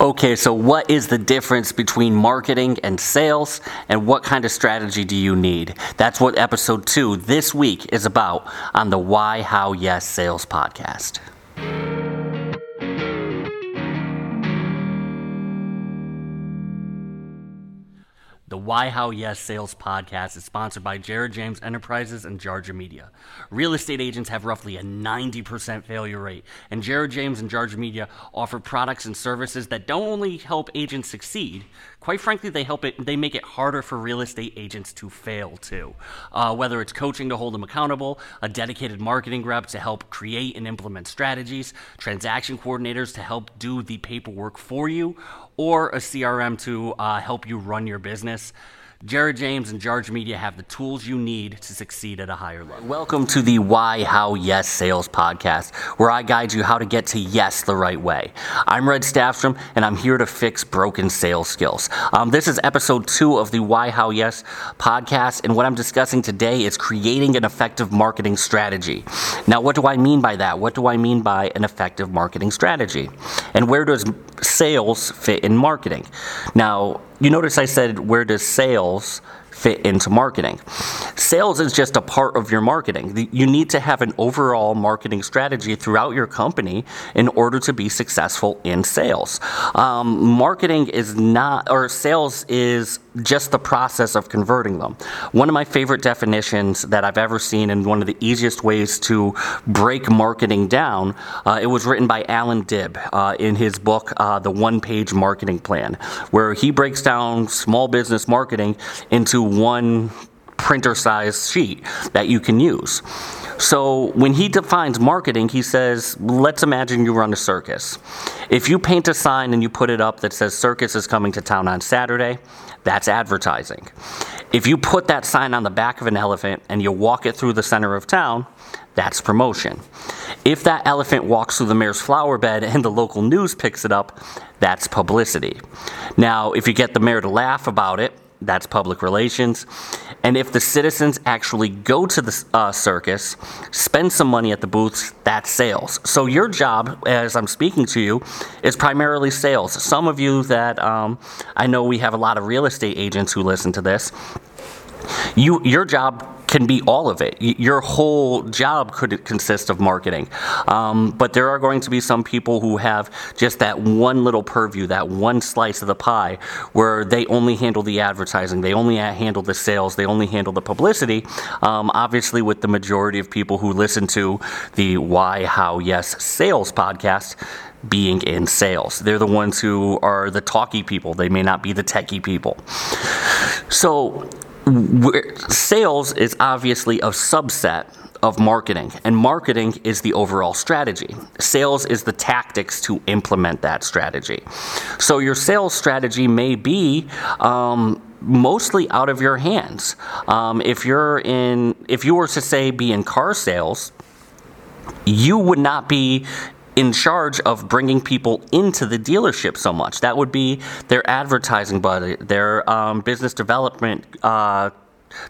Okay, so what is the difference between marketing and sales, and what kind of strategy do you need? That's what episode two this week is about on the Why, How, Yes Sales podcast. Why How Yes Sales podcast is sponsored by Jared James Enterprises and Jarja Media. Real estate agents have roughly a 90% failure rate, and Jared James and Jarja Media offer products and services that don't only help agents succeed, quite frankly, they help it. They make it harder for real estate agents to fail too. Uh, whether it's coaching to hold them accountable, a dedicated marketing rep to help create and implement strategies, transaction coordinators to help do the paperwork for you, or a CRM to uh, help you run your business. Jared James and Jarja Media have the tools you need to succeed at a higher level. Welcome to the Why, How, Yes Sales podcast, where I guide you how to get to yes the right way. I'm Red Staffstrom, and I'm here to fix broken sales skills. Um, this is episode two of the Why, How, Yes podcast, and what I'm discussing today is creating an effective marketing strategy. Now, what do I mean by that? What do I mean by an effective marketing strategy? And where does sales fit in marketing? Now, you notice I said, where does sales fit into marketing? Sales is just a part of your marketing. You need to have an overall marketing strategy throughout your company in order to be successful in sales. Um, marketing is not, or sales is just the process of converting them. One of my favorite definitions that I've ever seen, and one of the easiest ways to break marketing down, uh, it was written by Allan Dib uh, in his book, uh, The One Page Marketing Plan, where he breaks down small business marketing into one printer size sheet that you can use. So when he defines marketing, he says, let's imagine you run a circus. If you paint a sign and you put it up that says circus is coming to town on Saturday, that's advertising. If you put that sign on the back of an elephant and you walk it through the center of town, that's promotion. If that elephant walks through the mayor's flower bed and the local news picks it up, that's publicity. Now, if you get the mayor to laugh about it, that's public relations. And if the citizens actually go to the uh, circus, spend some money at the booths, that's sales. So your job, as I'm speaking to you, is primarily sales. Some of you that um, I know we have a lot of real estate agents who listen to this. You, your job can be all of it. Your whole job could consist of marketing. Um, but there are going to be some people who have just that one little purview, that one slice of the pie, where they only handle the advertising, they only handle the sales, they only handle the publicity. Um, obviously, with the majority of people who listen to the Why, How, Yes Sales podcast, being in sales. They're the ones who are the talky people. They may not be the techie people. So sales is obviously a subset of marketing, and marketing is the overall strategy. Sales is the tactics to implement that strategy. So, your sales strategy may be um, mostly out of your hands. Um, if you're in, if you were to say be in car sales, you would not be in charge of bringing people into the dealership so much. That would be their advertising budget, their um, business development. Uh,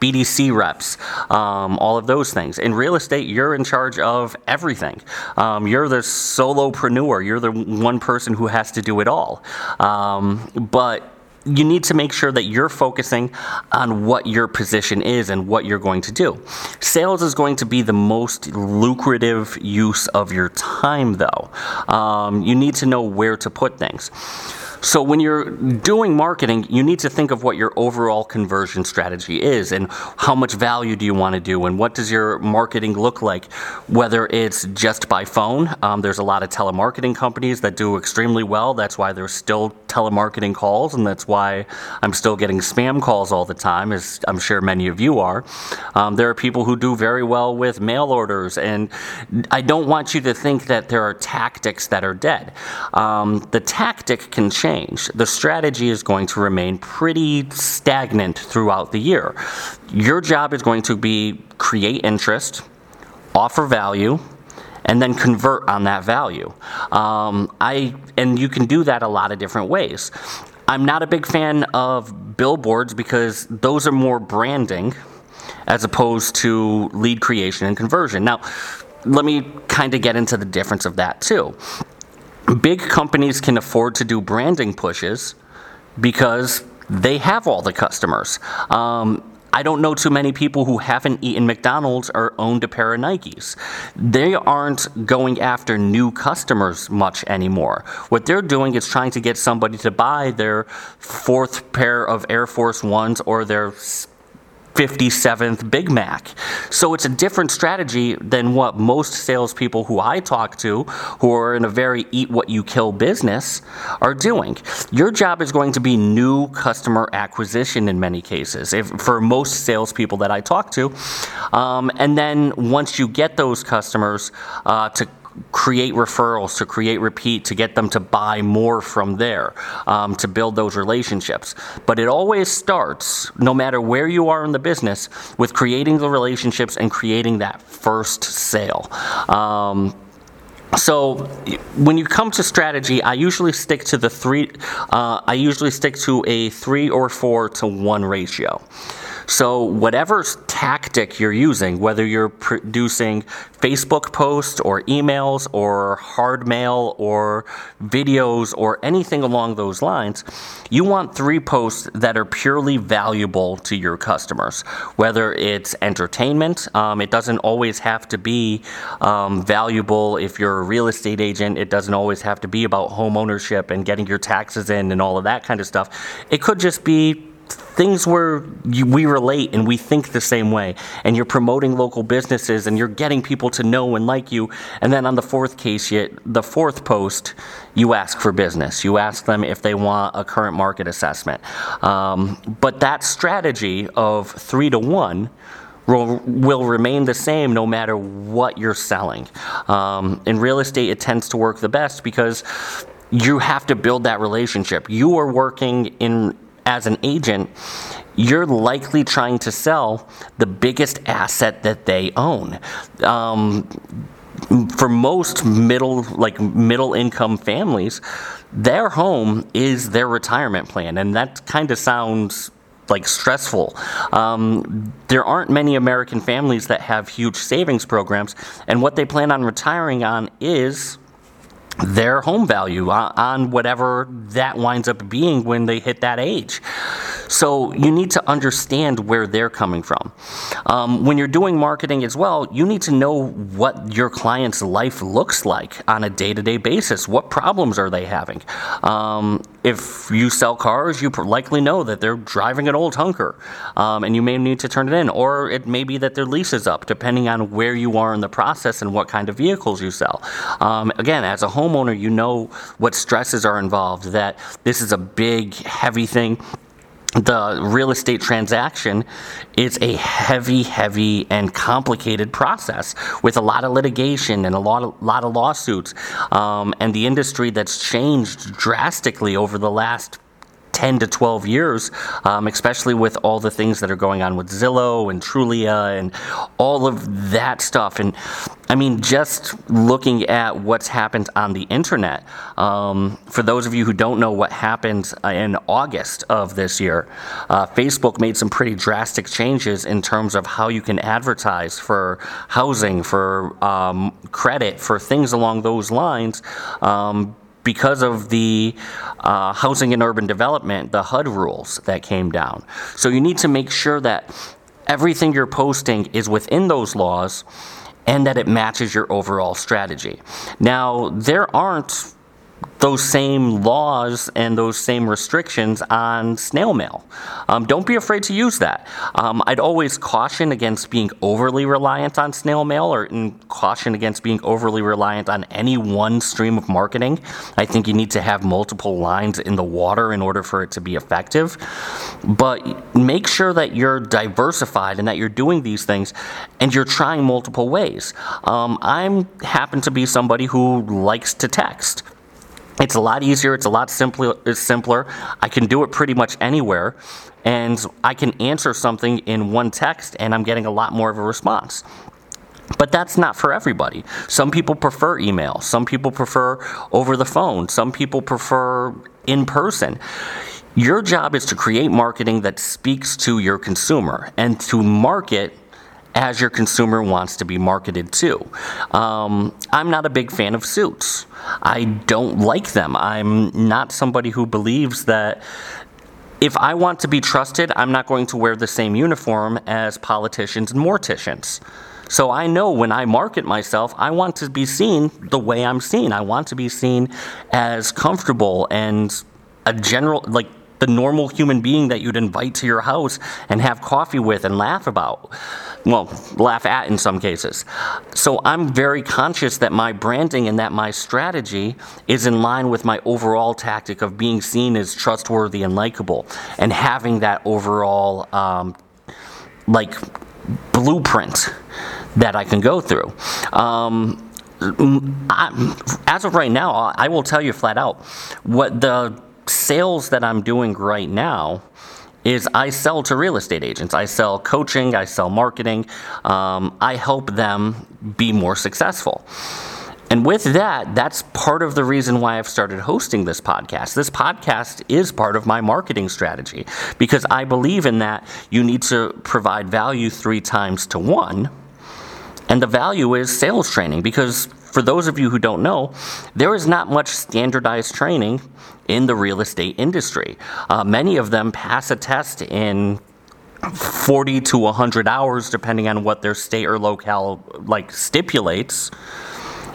BDC reps, um, all of those things. In real estate, you're in charge of everything. Um, you're the solopreneur. You're the one person who has to do it all. Um, but you need to make sure that you're focusing on what your position is and what you're going to do. Sales is going to be the most lucrative use of your time, though. Um, you need to know where to put things. So when you're doing marketing, you need to think of what your overall conversion strategy is and how much value do you want to do and what does your marketing look like, whether it's just by phone. Um, there's a lot of telemarketing companies that do extremely well. That's why there's still telemarketing calls and that's why I'm still getting spam calls all the time, as I'm sure many of you are. Um, there are people who do very well with mail orders and I don't want you to think that there are tactics that are dead. Um, the tactic can change change. The strategy is going to remain pretty stagnant throughout the year. Your job is going to be create interest, offer value, and then convert on that value. Um, I and you can do that a lot of different ways. I'm not a big fan of billboards because those are more branding as opposed to lead creation and conversion. Now, let me kind of get into the difference of that too big companies can afford to do branding pushes because they have all the customers. Um, I don't know too many people who haven't eaten McDonald's or owned a pair of Nikes. They aren't going after new customers much anymore. What they're doing is trying to get somebody to buy their fourth pair of Air Force Ones or their 57th Big Mac. So it's a different strategy than what most salespeople who I talk to, who are in a very eat what you kill business, are doing. Your job is going to be new customer acquisition in many cases, if, for most salespeople that I talk to. Um, and then once you get those customers uh, to create referrals, to create repeat, to get them to buy more from there, um, to build those relationships. But it always starts, no matter where you are in the business, with creating the relationships and creating that first sale. Um, so when you come to strategy, I usually stick to the three. Uh, I usually stick to a three or four to one ratio. So, whatever tactic you're using, whether you're producing Facebook posts or emails or hard mail or videos or anything along those lines, you want three posts that are purely valuable to your customers. Whether it's entertainment, um, it doesn't always have to be um, valuable if you're a real estate agent, it doesn't always have to be about home ownership and getting your taxes in and all of that kind of stuff. It could just be things where you, we relate and we think the same way, and you're promoting local businesses and you're getting people to know and like you. And then on the fourth case, you, the fourth post, you ask for business. You ask them if they want a current market assessment. Um, but that strategy of three to one will, remain the same no matter what you're selling. Um, in real estate, it tends to work the best because you have to build that relationship. You are working in as an agent, you're likely trying to sell the biggest asset that they own. Um, for most middle like middle income families, their home is their retirement plan, and that kind of sounds like stressful. Um, there aren't many American families that have huge savings programs, and what they plan on retiring on is their home value uh, on whatever that winds up being when they hit that age. So you need to understand where they're coming from. Um, when you're doing marketing as well, you need to know what your client's life looks like on a day to day basis. What problems are they having? Um, if you sell cars, you likely know that they're driving an old hunker um, and you may need to turn it in, or it may be that their lease is up, depending on where you are in the process and what kind of vehicles you sell. Um, again, as a homeowner, you know what stresses are involved, that this is a big, heavy thing the real estate transaction is a heavy, heavy, and complicated process with a lot of litigation and a lot of, lot of lawsuits. Um, and the industry that's changed drastically over the last 10 to 12 years, um, especially with all the things that are going on with Zillow and Trulia and all of that stuff. And I mean, just looking at what's happened on the internet, um, for those of you who don't know what happened uh, in August of this year, uh, Facebook made some pretty drastic changes in terms of how you can advertise for housing, for um, credit, for things along those lines. Um, because of the uh, housing and urban development, the HUD rules that came down. So you need to make sure that everything you're posting is within those laws and that it matches your overall strategy. Now, there aren't those same laws and those same restrictions on snail mail. Um, don't be afraid to use that. Um, I'd always caution against being overly reliant on snail mail or caution against being overly reliant on any one stream of marketing. I think you need to have multiple lines in the water in order for it to be effective. But make sure that you're diversified and that you're doing these things and you're trying multiple ways. Um, I happen to be somebody who likes to text. It's a lot easier. It's a lot simpler. Simpler. I can do it pretty much anywhere, and I can answer something in one text, and I'm getting a lot more of a response. But that's not for everybody. Some people prefer email. Some people prefer over the phone. Some people prefer in person. Your job is to create marketing that speaks to your consumer and to market as your consumer wants to be marketed to. Um, I'm not a big fan of suits. I don't like them. I'm not somebody who believes that if I want to be trusted, I'm not going to wear the same uniform as politicians and morticians. So I know when I market myself, I want to be seen the way I'm seen. I want to be seen as comfortable and a general, like the normal human being that you'd invite to your house and have coffee with and laugh about. Well, laugh at in some cases. So I'm very conscious that my branding and that my strategy is in line with my overall tactic of being seen as trustworthy and likable and having that overall, um, like, blueprint that I can go through. Um, I, as of right now, I will tell you flat out what the sales that I'm doing right now is I sell to real estate agents. I sell coaching, I sell marketing. Um, I help them be more successful. And with that, that's part of the reason why I've started hosting this podcast. This podcast is part of my marketing strategy because I believe in that you need to provide value three times to one. And the value is sales training because for those of you who don't know, there is not much standardized training in the real estate industry. Uh, many of them pass a test in 40 to 100 hours, depending on what their state or locale like stipulates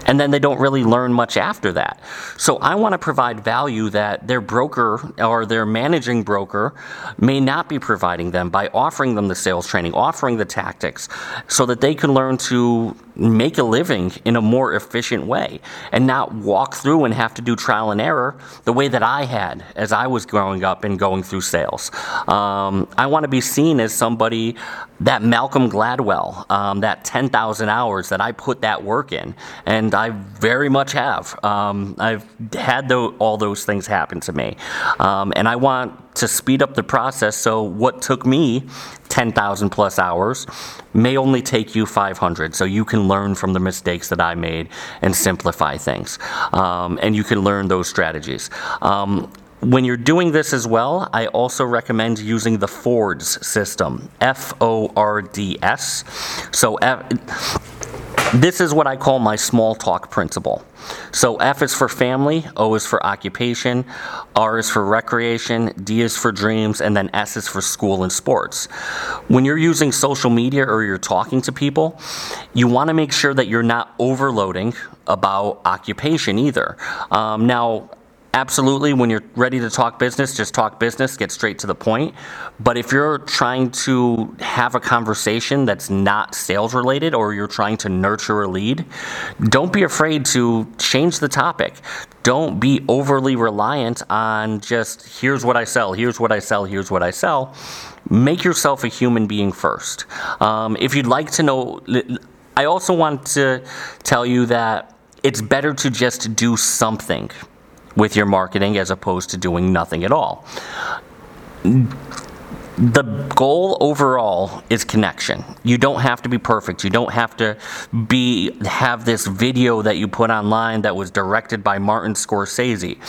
and then they don't really learn much after that. So I want to provide value that their broker or their managing broker may not be providing them by offering them the sales training, offering the tactics, so that they can learn to make a living in a more efficient way and not walk through and have to do trial and error the way that I had as I was growing up and going through sales. Um, I want to be seen as somebody that Malcolm Gladwell, um, that 10,000 hours that I put that work in, and I very much have. Um, I've had the, all those things happen to me, um, and I want to speed up the process so what took me 10,000 plus hours may only take you 500 so you can learn from the mistakes that I made and simplify things. Um, and you can learn those strategies. When you're doing this as well, I also recommend using the FORDS system, F O R D S. So, F, this is what I call my small talk principle. So, F is for family, O is for occupation, R is for recreation, D is for dreams, and then S is for school and sports. When you're using social media or you're talking to people, you want to make sure that you're not overloading about occupation either. Um, now, absolutely, when you're ready to talk business, just talk business, get straight to the point. But if you're trying to have a conversation that's not sales related or you're trying to nurture a lead, don't be afraid to change the topic. Don't be overly reliant on just here's what I sell, here's what I sell, here's what I sell. Make yourself a human being first. Um, if you'd like to know, I also want to tell you that it's better to just do something with your marketing as opposed to doing nothing at all. The goal overall is connection. You don't have to be perfect. You don't have to be have this video that you put online that was directed by Martin Scorsese.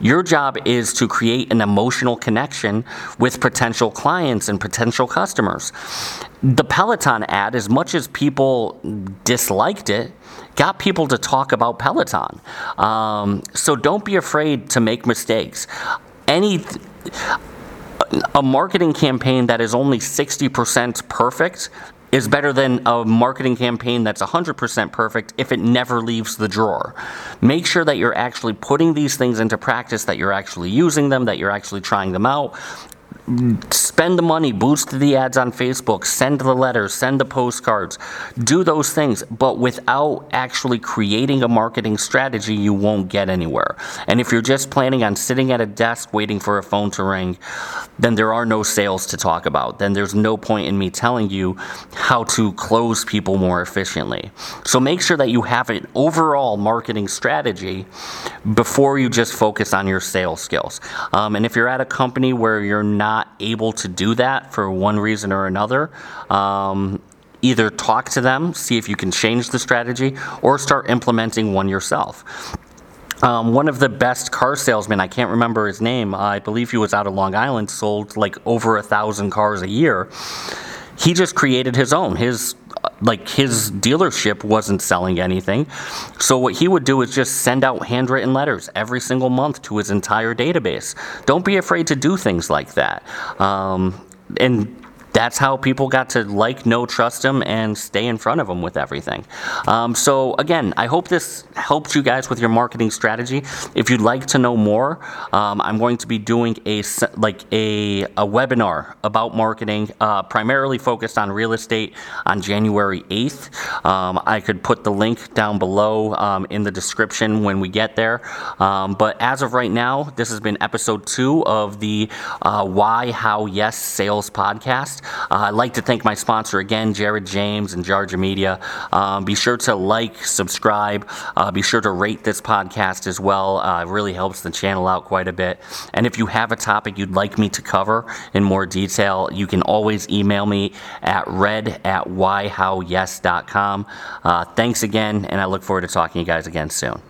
Your job is to create an emotional connection with potential clients and potential customers. The Peloton ad, as much as people disliked it, got people to talk about Peloton. Um, so don't be afraid to make mistakes. Any a marketing campaign that is only 60% perfect is better than a marketing campaign that's 100% perfect if it never leaves the drawer. Make sure that you're actually putting these things into practice, that you're actually using them, that you're actually trying them out, spend the money, boost the ads on Facebook, send the letters, send the postcards, do those things, but without actually creating a marketing strategy, you won't get anywhere. And if you're just planning on sitting at a desk waiting for a phone to ring, then there are no sales to talk about. Then there's no point in me telling you how to close people more efficiently. So make sure that you have an overall marketing strategy before you just focus on your sales skills. Um, and if you're at a company where you're not able to do that for one reason or another, um, either talk to them, see if you can change the strategy, or start implementing one yourself. Um, one of the best car salesmen, I can't remember his name, I believe he was out of Long Island, sold like over a thousand cars a year. He just created his own. His like his dealership wasn't selling anything. So what he would do is just send out handwritten letters every single month to his entire database. Don't be afraid to do things like that. Um, and that's how people got to like, know, trust him, and stay in front of him with everything. Um, so again, I hope this helps you guys with your marketing strategy. If you'd like to know more, um, I'm going to be doing a like a, a webinar about marketing, uh, primarily focused on real estate, on January 8th. Um, I could put the link down below um, in the description when we get there. Um, but as of right now, this has been episode two of the uh, Why, How, Yes Sales Uh, I'd like to thank my sponsor again, Jared James and Jarja Media. Um, be sure to like, subscribe. Uh, be sure to rate this podcast as well. Uh, it really helps the channel out quite a bit. And if you have a topic you'd like me to cover in more detail, you can always email me at red at whyhowyes.com. Uh, thanks again, and I look forward to talking to you guys again soon.